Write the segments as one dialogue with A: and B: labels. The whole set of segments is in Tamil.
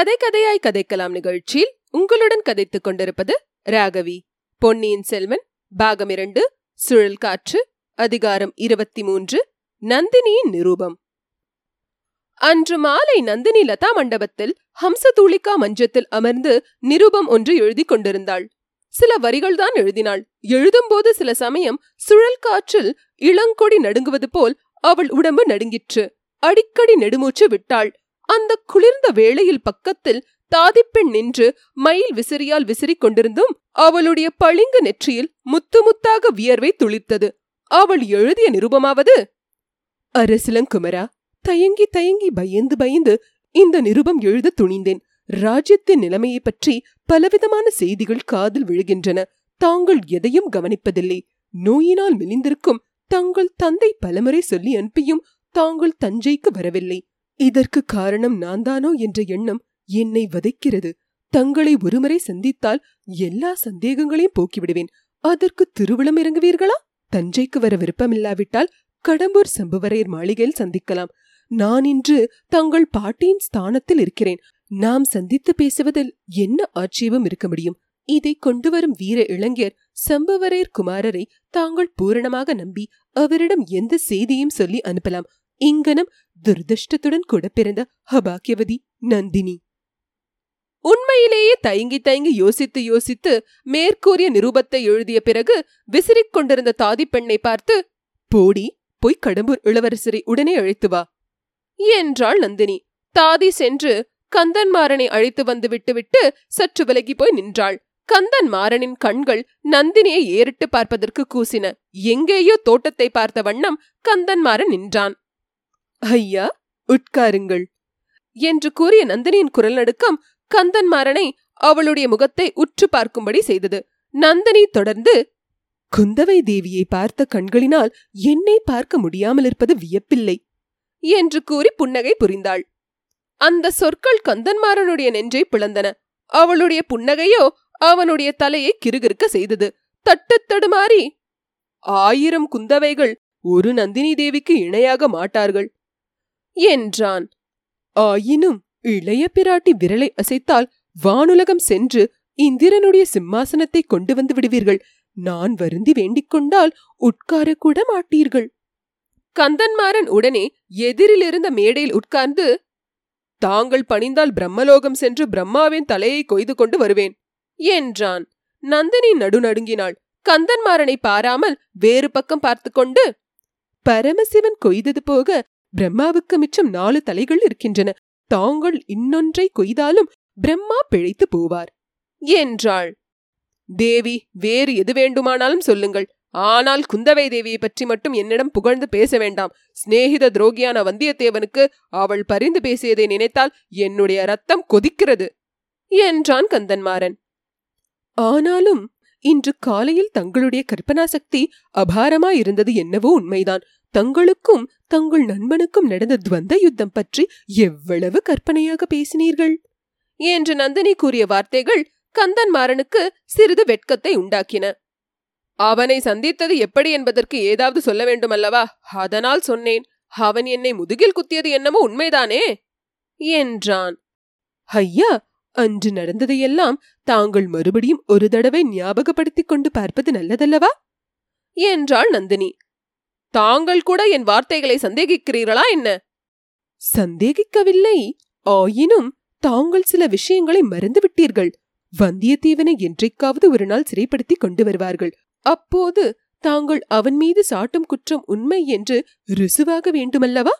A: கதை கதையாய் கதைக்கலாம் நிகழ்ச்சியில் உங்களுடன் கதைத்துக் கொண்டிருப்பது ராகவி. பொன்னியின் செல்வன் பாகம் இரண்டு சுழல் காற்று அதிகாரம் இருபத்தி மூன்று நந்தினியின் நிரூபம். அன்று மாலை நந்தினி லதா மண்டபத்தில் ஹம்சதூளிகா மஞ்சத்தில் அமர்ந்து நிரூபம் ஒன்று எழுதி கொண்டிருந்தாள். சில வரிகள்தான் எழுதினாள். எழுதும்போது சில சமயம் சுழல் காற்றில் இளங்கொடி நடுங்குவது போல் அவள் உடம்பு நடுங்கிற்று. அடிக்கடி நெடுமூச்சு விட்டாள். அந்த குளிர்ந்த வேளையில் பக்கத்தில் தாதிப்பெண் நின்று மயில் விசிறியால் விசிறிக் கொண்டிருந்தும் அவளுடைய பளிங்கு நெற்றியில் முத்து முத்தாக வியர்வை துளித்தது அவள் எழுதிய நிருபமாவது அரசலங்குமரா தயங்கி தயங்கி பயந்து பயந்து இந்த நிருபம் எழுத துணிந்தேன். ராஜ்யத்தின் நிலைமையை பற்றி பலவிதமான செய்திகள் காதில் விழுகின்றன. தாங்கள் எதையும் கவனிப்பதில்லை. நோயினால் மெலிந்திருக்கும் தங்கள் தந்தை பலமுறை சொல்லி அனுப்பியும் தாங்கள் தஞ்சைக்கு வரவில்லை. இதற்கு காரணம் நான்தானோ என்ற எண்ணம் என்னை வதைக்கிறது. தங்களை ஒருமுறை சந்தித்தால் எல்லா சந்தேகங்களையும் போக்கிவிடுவேன். அதற்கு திருவிழம் இறங்குவீர்களா? தஞ்சைக்கு வர விருப்பமில்லாவிட்டால் கடம்பூர் சம்புவரையர் மாளிகையில் சந்திக்கலாம். நான் இன்று தங்கள் பாட்டியின் ஸ்தானத்தில் இருக்கிறேன். நாம் சந்தித்து பேசுவதில் என்ன ஆட்சேபம் இருக்க முடியும்? இதை கொண்டு வரும் வீர இளைஞர் சம்புவரையர் குமாரரை தாங்கள் பூரணமாக நம்பி அவரிடம் எந்த செய்தியும் சொல்லி அனுப்பலாம். இங்கனம் துர்திருஷ்டத்துடன் கூட பிறந்த அபாக்கியவதி நந்தினி. உண்மையிலேயே தயங்கி தயங்கி யோசித்து யோசித்து மேற்கூறிய நிரூபத்தை எழுதிய பிறகு விசிறிக் கொண்டிருந்த தாதி பெண்ணை பார்த்து போடி போய் கடம்பூர் இளவரசரை உடனே அழைத்து வா. என்றாள் நந்தினி. தாதி சென்று கந்தன்மாறனை அழைத்து வந்து விட்டுவிட்டு சற்று விலகி போய் நின்றாள். கந்தன் மாறனின் கண்கள் நந்தினியை ஏறிட்டு பார்ப்பதற்கு கூசின. எங்கேயோ தோட்டத்தை பார்த்த வண்ணம் கந்தன்மாறன் நின்றான். ஐயா உட்காருங்கள். என்று கூறிய நந்தினியின் குரல் நடுக்கம் கந்தன்மாறனை அவளுடைய முகத்தை உற்று பார்க்கும்படி செய்தது. நந்தினி தொடர்ந்து குந்தவை தேவியை பார்த்த கண்களினால் என்னை பார்க்க முடியாமல் இருப்பது வியப்பில்லை என்று கூறி புன்னகை புரிந்தாள். அந்த சொற்கள் கந்தன்மாறனுடைய நெஞ்சை பிளந்தன. அவளுடைய புன்னகையோ அவனுடைய தலையை கிருகிருக்க செய்தது. தட்டு தடுமாறி ஆயிரம் குந்தவைகள் ஒரு நந்தினி தேவிக்கு இணையாக மாட்டார்கள். என்றான். ஆயினும் இளைய பிராட்டி விரலை அசைத்தால் வானுலகம் சென்று இந்திரனுடைய சிம்மாசனத்தை கொண்டு வந்து விடுவீர்கள். நான் வருந்தி வேண்டிக் கொண்டால் உட்காரக்கூட மாட்டீர்கள். கந்தன்மாறன் உடனே எதிரிலிருந்த மேடையில் உட்கார்ந்து தாங்கள் பணிந்தால் பிரம்மலோகம் சென்று பிரம்மாவின் தலையை கொய்து கொண்டு வருவேன் என்றான். நந்தினி நடுநடுங்கினாள். கந்தன்மாறனை பாராமல் வேறு பக்கம் பார்த்து கொண்டு பரமசிவன் கொய்தது போக பிரம்மாவுக்கு மிச்சம் நாலு தலைகள் இருக்கின்றன. தாங்கள் இன்னொன்றை கொய்தாலும் பிரம்மா பிழைத்து போவார். என்றாள். தேவி வேறு எது வேண்டுமானாலும் சொல்லுங்கள். ஆனால் குந்தவை தேவியை பற்றி மட்டும் என்னிடம் புகழ்ந்து பேச வேண்டாம். சிநேகித துரோகியான வந்தியத்தேவனுக்கு அவள் பரிந்து பேசியதை நினைத்தால் என்னுடைய ரத்தம் கொதிக்கிறது என்றான் கந்தன்மாறன். ஆனாலும் இன்று காலையில் தங்களுடைய கற்பனா சக்தி அபாரமாயிருந்தது என்னவோ உண்மைதான். தங்களுக்கும் தங்கள் நண்பனுக்கும் நடந்த துவந்த யுத்தம் பற்றி எவ்வளவு கற்பனையாக பேசினீர்கள்? என்று நந்தினி கூறிய வார்த்தைகள் கந்தன்மாறனுக்கு சிறிது வெட்கத்தை உண்டாக்கின. அவனை சந்தித்தது எப்படி என்பதற்கு ஏதாவது சொல்ல வேண்டுமல்லவா? அதனால் சொன்னேன் அவன் என்னை முதுகில் குத்தியது என்னமோ உண்மைதானே? என்றான். ஐயா அன்று நடந்ததையெல்லாம் தாங்கள் மறுபடியும் ஒரு தடவை ஞாபகப்படுத்திக் கொண்டு பார்ப்பது நல்லதல்லவா? என்றாள் நந்தினி. தாங்கள் கூட என் வார்த்தைகளை சந்தேகிக்கிறீர்களா என்ன? சந்தேகிக்கவில்லை. ஆயினும் தாங்கள் சில விஷயங்களை மறந்துவிட்டீர்கள். வந்தியத்தேவனை என்றைக்காவது ஒரு நாள் சிறைப்படுத்தி கொண்டு வருவார்கள். அப்போது தாங்கள் அவன் மீது சாட்டும் குற்றம் உண்மை என்று ருசுவாக வேண்டுமல்லவா?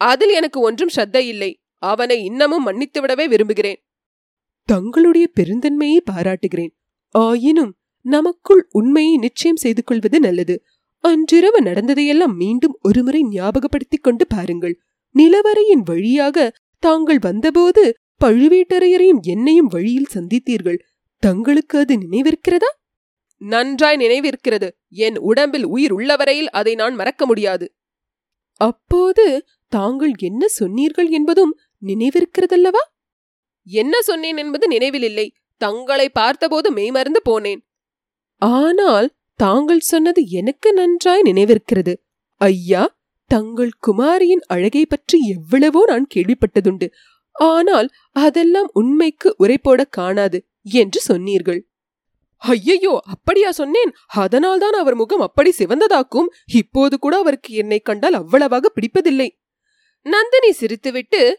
A: அதில் எனக்கு ஒன்றும் ஸ்ரத்தை இல்லை. அவனை இன்னமும் மன்னித்துவிடவே விரும்புகிறேன். தங்களுடைய பெருந்தன்மையை பாராட்டுகிறேன். ஆயினும் நமக்குள் உண்மையை நிச்சயம் செய்து கொள்வது நல்லது. அன்றிரவு நடந்ததையெல்லாம் மீண்டும் ஒருமுறை ஞாபகப்படுத்திக் கொண்டு பாருங்கள். நிலவரையின் வழியாக தாங்கள் வந்தபோது பழுவேட்டரையரையும் என்னையும் வழியில் சந்தித்தீர்கள். தங்களுக்கு அது நினைவிருக்கிறதா? நன்றாய் நினைவிருக்கிறது. என் உடம்பில் உயிர் உள்ளவரையில் அதை நான் மறக்க முடியாது. அப்போது தாங்கள் என்ன சொன்னீர்கள் என்பதும் நினைவிருக்கிறதல்லவா? என்ன சொன்னேன் என்பது நினைவில் இல்லை தங்களை பார்த்தபோது மெய்மறந்து போனேன். ஆனால் தாங்கள் சொன்னது எனக்கு நன்றாய் நினைவிருக்கிறது. ஐயா தங்கள் குமாரியின் அழகை பற்றி எவ்வளவோ நான் கேள்விப்பட்டதுண்டு. ஆனால் அதெல்லாம் உண்மைக்கு உரைப்போட காணாது என்று சொன்னீர்கள். ஐயையோ அப்படியா சொன்னேன். அதனால்தான் அவர் முகம் அப்படி சிவந்ததாக்கும். இப்போது கூட அவருக்கு என்னை கண்டால் அவ்வளவாக பிடிப்பதில்லை. நந்தினி சிரித்துவிட்டு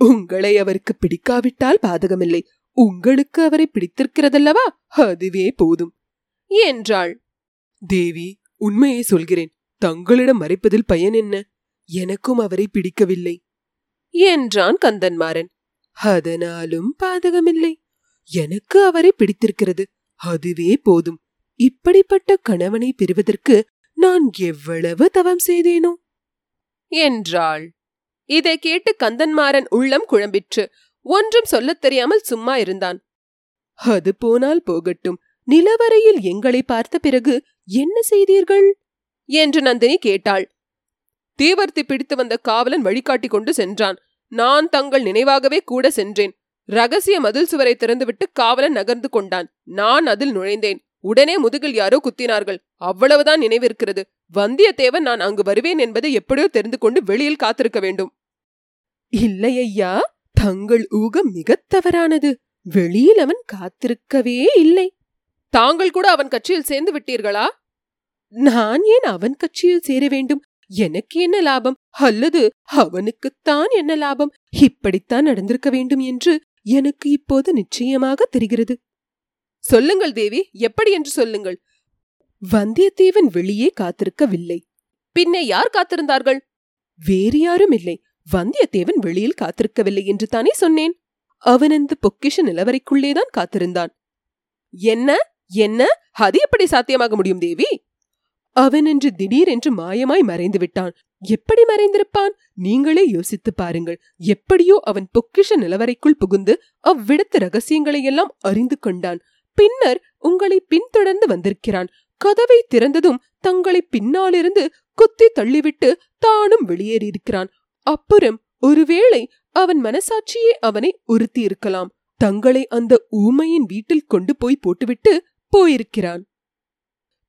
A: உங்களை அவருக்கு பிடிக்காவிட்டால் பாதகமில்லை. உங்களுக்கு அவரை பிடித்திருக்கிறதல்லவா? அதுவே போதும். என்றாள். தேவி உண்மையை சொல்கிறேன். தங்களிடம் மறைப்பதில் பயன் என்ன? எனக்கும் அவரை பிடிக்கவில்லை. என்றான் கந்தன்மாறன். அதனாலும் பாதகமில்லை. எனக்கு அவரை பிடித்திருக்கிறது. அதுவே போதும். இப்படிப்பட்ட கணவனை பெறுவதற்கு நான் எவ்வளவு தவம் செய்தேனோ? என்றாள். இதை கேட்டு கந்தன்மாறன் உள்ளம் குழம்பிற்று. ஒன்றும் சொல்லத் தெரியாமல் சும்மா இருந்தான். அது போனால் போகட்டும். நிலவரையில் எங்களை பார்த்த பிறகு என்ன செய்தீர்கள்? என்று நந்தினி கேட்டாள். தீவர்த்தி பிடித்து வந்த காவலன் வழிகாட்டி கொண்டு சென்றான். நான் தங்கள் நினைவாகவே கூட சென்றேன். ரகசிய மதில் சுவரை திறந்துவிட்டு காவலன் நகர்ந்து கொண்டான். நான் அதில் நுழைந்தேன். உடனே முதுகில் யாரோ குத்தினார்கள். அவ்வளவுதான் நினைவிருக்கிறது. வந்தியத்தேவன் நான் அங்கு வருவேன் என்பதை எப்படியோ தெரிந்து கொண்டு வெளியில் காத்திருக்க வேண்டும். இல்லை ஐயா தங்கள் ஊகம் மிகத் தவறானது. வெளியில் அவன் காத்திருக்கவே இல்லை. தாங்கள் கூட அவன் கட்சியில் சேர்ந்து விட்டீர்களா? நான் ஏன் அவன் கட்சியில் சேர வேண்டும்? எனக்கு என்ன லாபம்? அல்லது அவனுக்குத்தான் என்ன லாபம்? இப்படித்தான் நடந்திருக்க வேண்டும் என்று எனக்கு இப்போது நிச்சயமாக தெரிகிறது. சொல்லுங்கள் தேவி எப்படி என்று சொல்லுங்கள். வந்தியத்தேவன் வெளியே காத்திருக்கவில்லை. பின்னே யார் காத்திருந்தார்கள்? வேறு யாரும் இல்லை. வந்தியத்தேவன் வெளியில் காத்திருக்கவில்லை என்று தானே சொன்னேன். அவன் அந்த பொக்கிஷ நிலவரைக்குள்ளேதான் காத்திருந்தான். என்ன? என்ன? அது எப்படி சாத்தியமாக முடியும் தேவி? அவன் என்று திடீரென்று மாயமாய் மறைந்து விட்டான். எப்படி மறைந்திருப்பான்? நீங்களே யோசித்து பாருங்கள். எப்படியோ அவன் பொக்கிஷ நிலவரைக்குள் புகுந்து அவ்விடத்து ரகசியங்களை எல்லாம் அறிந்து கொண்டான். பின்னர் உங்களை பின்தொடர்ந்து வந்திருக்கிறான். கதவை திறந்ததும் தங்களை பின்னாலிருந்து குத்தி தள்ளிவிட்டு தானும் வெளியேறியிருக்கிறான். அப்புறம் ஒருவேளை அவன் மனசாட்சியே அவனை உறுத்தி இருக்கலாம் தங்களை அந்த ஊமையின் வீட்டில் கொண்டு போய் போட்டுவிட்டு போயிருக்கிறான்.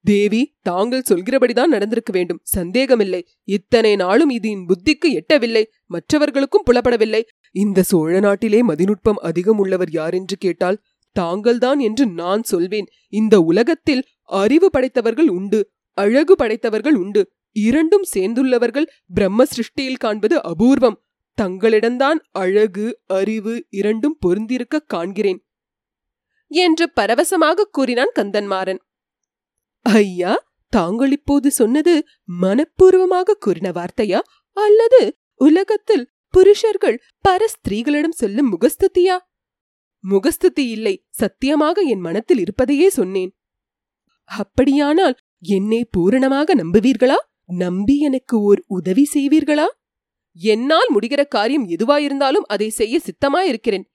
A: தேவி தாங்கள் சொல்கிறபடிதான் நடந்திருக்க வேண்டும். சந்தேகமில்லை. இத்தனை நாளும் இது என் புத்திக்கு எட்டவில்லை. மற்றவர்களுக்கும் புலப்படவில்லை. இந்த சோழ நாட்டிலே மதிநுட்பம் அதிகம் உள்ளவர் யார் என்று கேட்டால் தாங்கள்தான் என்று நான் சொல்வேன். இந்த உலகத்தில் அறிவு படைத்தவர்கள் உண்டு அழகு படைத்தவர்கள் உண்டு. இரண்டும் சேர்ந்துள்ளவர்கள் பிரம்ம சிருஷ்டியில் காண்பது அபூர்வம். தங்களிடம்தான் அழகு அறிவு இரண்டும் பொருந்திருக்க காண்கிறேன். என்று பரவசமாக கூறினான் கந்தன்மாறன். ஐயா தாங்கள் இப்போது சொன்னது மனப்பூர்வமாக கூறின வார்த்தையா? அல்லது உலகத்தில் புருஷர்கள் பர ஸ்திரீகளிடம் சொல்லும் முகஸ்துதியா? முகஸ்துதி இல்லை சத்தியமாக என் மனத்தில் இருப்பதையே சொன்னேன். அப்படியானால் என்னை பூரணமாக நம்புவீர்களா? நம்பி எனக்கு ஓர் உதவி செய்வீர்களா? என்னால் முடிகிற காரியம் எதுவாயிருந்தாலும் அதை செய்ய சித்தமாயிருக்கிறேன்.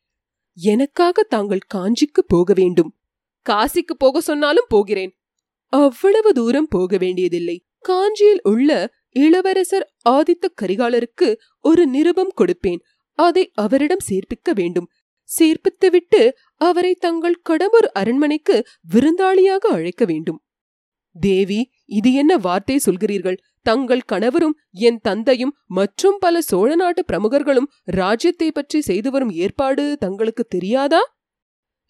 A: எனக்காக தாங்கள் காஞ்சிக்கு போக வேண்டும். காசிக்கு போக சொன்னாலும் போகிறேன். அவ்வளவு தூரம் போக வேண்டியதில்லை. காஞ்சியில் உள்ள இளவரசர் ஆதித்த கரிகாலருக்கு ஒரு நிருபம் கொடுப்பேன். அதை அவரிடம் சேர்ப்பிக்க வேண்டும். சேர்ப்பித்துவிட்டு அவரை தங்கள் கடம்பூர் அரண்மனைக்கு விருந்தாளியாக அழைக்க வேண்டும். தேவி இது என்ன வார்த்தை சொல்கிறீர்கள்? தங்கள் கணவரும் என் தந்தையும் மற்றும் பல சோழ நாட்டு பிரமுகர்களும் ராஜ்யத்தை பற்றி செய்து வரும் ஏற்பாடு தங்களுக்கு தெரியாதா?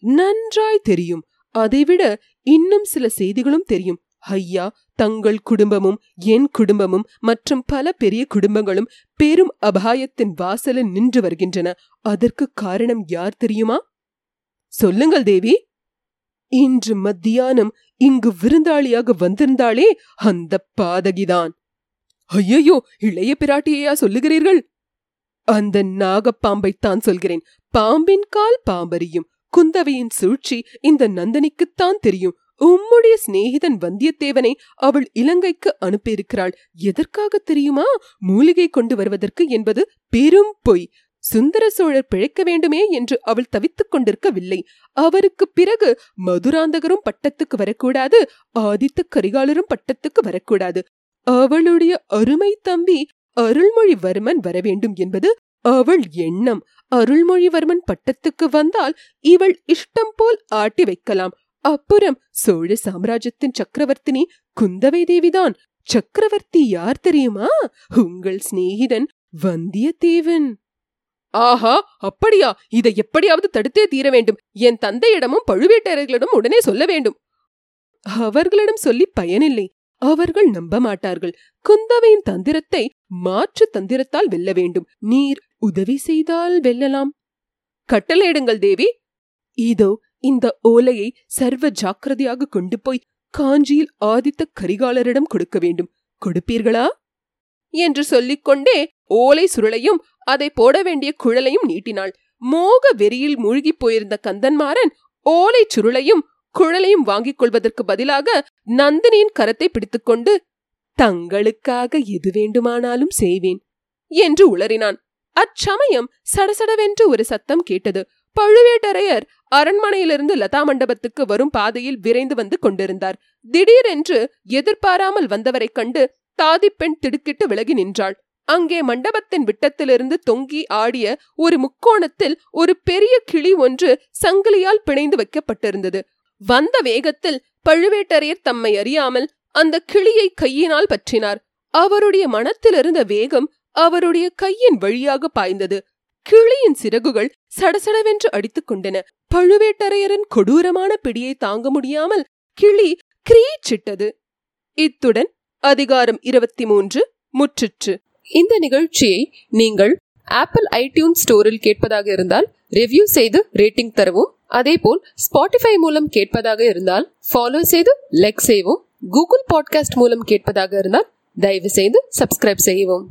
A: நன்றாய் தெரியும். அதைவிட இன்னும் சில செய்திகளும் தெரியும். ஐயா தங்கள் குடும்பமும் என் குடும்பமும் மற்றும் பல பெரிய குடும்பங்களும் பெரும் அபாயத்தின் வாசலில் நின்று வருகின்றன. அதற்கு காரணம் யார் தெரியுமா? சொல்லுங்கள் தேவி. இன்று மத்தியானம் இங்கு விருந்தாளியாக வந்திருந்தாளே அந்த பாதகிதான். ஐயையோ இளைய பிராட்டியையா சொல்லுகிறீர்கள்? அந்த நாகப்பாம்பைத்தான் சொல்கிறேன். பாம்பின் கால் பாம்பறியும் குந்தவையின் சூழ்ச்சி இந்த நந்தனிக்குத்தான் தெரியும். உம்முடைய சிநேகிதன் வந்தியத்தேவனை அவள் இலங்கைக்கு அனுப்பியிருக்கிறாள். எதற்காக தெரியுமா? மூலிகை கொண்டு வருவதற்கு என்பது பெரும் பொய். சுந்தர சோழர் பிழைக்க வேண்டுமே என்று அவள் தவித்துக் கொண்டிருக்கவில்லை. அவருக்கு பிறகு மதுராந்தகரும் பட்டத்துக்கு வரக்கூடாது ஆதித்த கரிகாலரும் பட்டத்துக்கு வரக்கூடாது. அவளுடைய அருமை தம்பி அருள்மொழிவர்மன் வரவேண்டும் என்பது அவள் எண்ணம். அருள்மொழிவர்மன் பட்டத்துக்கு வந்தால் இவள் இஷ்டம் போல் ஆட்டி வைக்கலாம். அப்புறம் சோழ சாம்ராஜ்யத்தின் சக்கரவர்த்தினி குந்தவை தேவிதான். சக்கரவர்த்தி யார் தெரியுமா? உங்கள் சிநேகிதன் வந்தியத்தேவன். ஆஹா அப்படியா? இதை எப்படியாவது தடுத்தே தீர வேண்டும். என் தந்தையிடமும் பழுவேட்டரையர்களிடம் உடனே சொல்ல வேண்டும். அவர்களிடம் சொல்லி பயனில்லை. அவர்கள் நம்ப மாட்டார்கள். குந்தவையின் தந்திரத்தை மாற்று தந்திரத்தால் வெல்ல வேண்டும். நீர் உதவி செய்தால் வெல்லலாம். கட்டளையிடுங்கள் தேவி. இதோ இந்த ஓலையை சர்வ ஜாக்கிரதையாக கொண்டு போய் காஞ்சியில் ஆதித்த கரிகாலரிடம் கொடுக்க வேண்டும். கொடுப்பீர்களா? என்று சொல்லிக்கொண்டே ஓலை சுருளையும் அதை போட வேண்டிய குழலையும் நீட்டினாள். மோக வெறியில் மூழ்கிப் போயிருந்த கந்தன்மாறன் ஓலை சுருளையும் குழலையும் வாங்கிக் கொள்வதற்கு பதிலாக நந்தினியின் கரத்தை பிடித்துக்கொண்டு தங்களுக்காக எது வேண்டுமானாலும் செய்வேன் என்று உளறினான். அச்சமயம் சடசடவென்று ஒரு சத்தம் கேட்டது. பழுவேட்டரையர் அரண்மனையிலிருந்து லதா மண்டபத்துக்கு வரும் பாதையில் விரைந்து வந்து கொண்டிருந்தார். திடீரென்று எதிர்பாராமல் வந்தவரைக் கண்டு தாதிப்பெண் திடுக்கிட்டு விலகி நின்றாள். அங்கே மண்டபத்தின் விட்டத்திலிருந்து தொங்கி ஆடிய ஒரு முக்கோணத்தில் ஒரு பெரிய கிளி ஒன்று சங்கிலியால் பிணைந்து வைக்கப்பட்டிருந்தது. வந்த வேகத்தில் பழுவேட்டரையர் தம்மை அறியாமல் அந்த கிளியை கையினால் பற்றினார். அவருடைய மனத்திலிருந்த வேகம் அவருடைய கையின் வழியாக பாய்ந்தது. கிளியின் சிறகுகள் சடசடவென்று அடித்துக் கொண்டன. பழுவேட்டரையரின் கொடூரமான பிடியை தாங்க முடியாமல் கிளி கிரீச்சிட்டது. இத்துடன் அதிகாரம் இருபத்தி மூன்று முற்றிற்று. இந்த நிகழ்ச்சியை நீங்கள் ஆப்பிள் ஐடியூன் ஸ்டோரில் கேட்பதாக இருந்தால் ரிவ்யூ செய்து ரேட்டிங் தரவும். அதேபோல் ஸ்பாட்டிஃபை மூலம் கேட்பதாக இருந்தால் ஃபாலோ செய்து லைக் செய்வோம். கூகுள் பாட்காஸ்ட் மூலம் கேட்பதாக இருந்தால் தயவு செய்து சப்ஸ்கிரைப் செய்யவும்.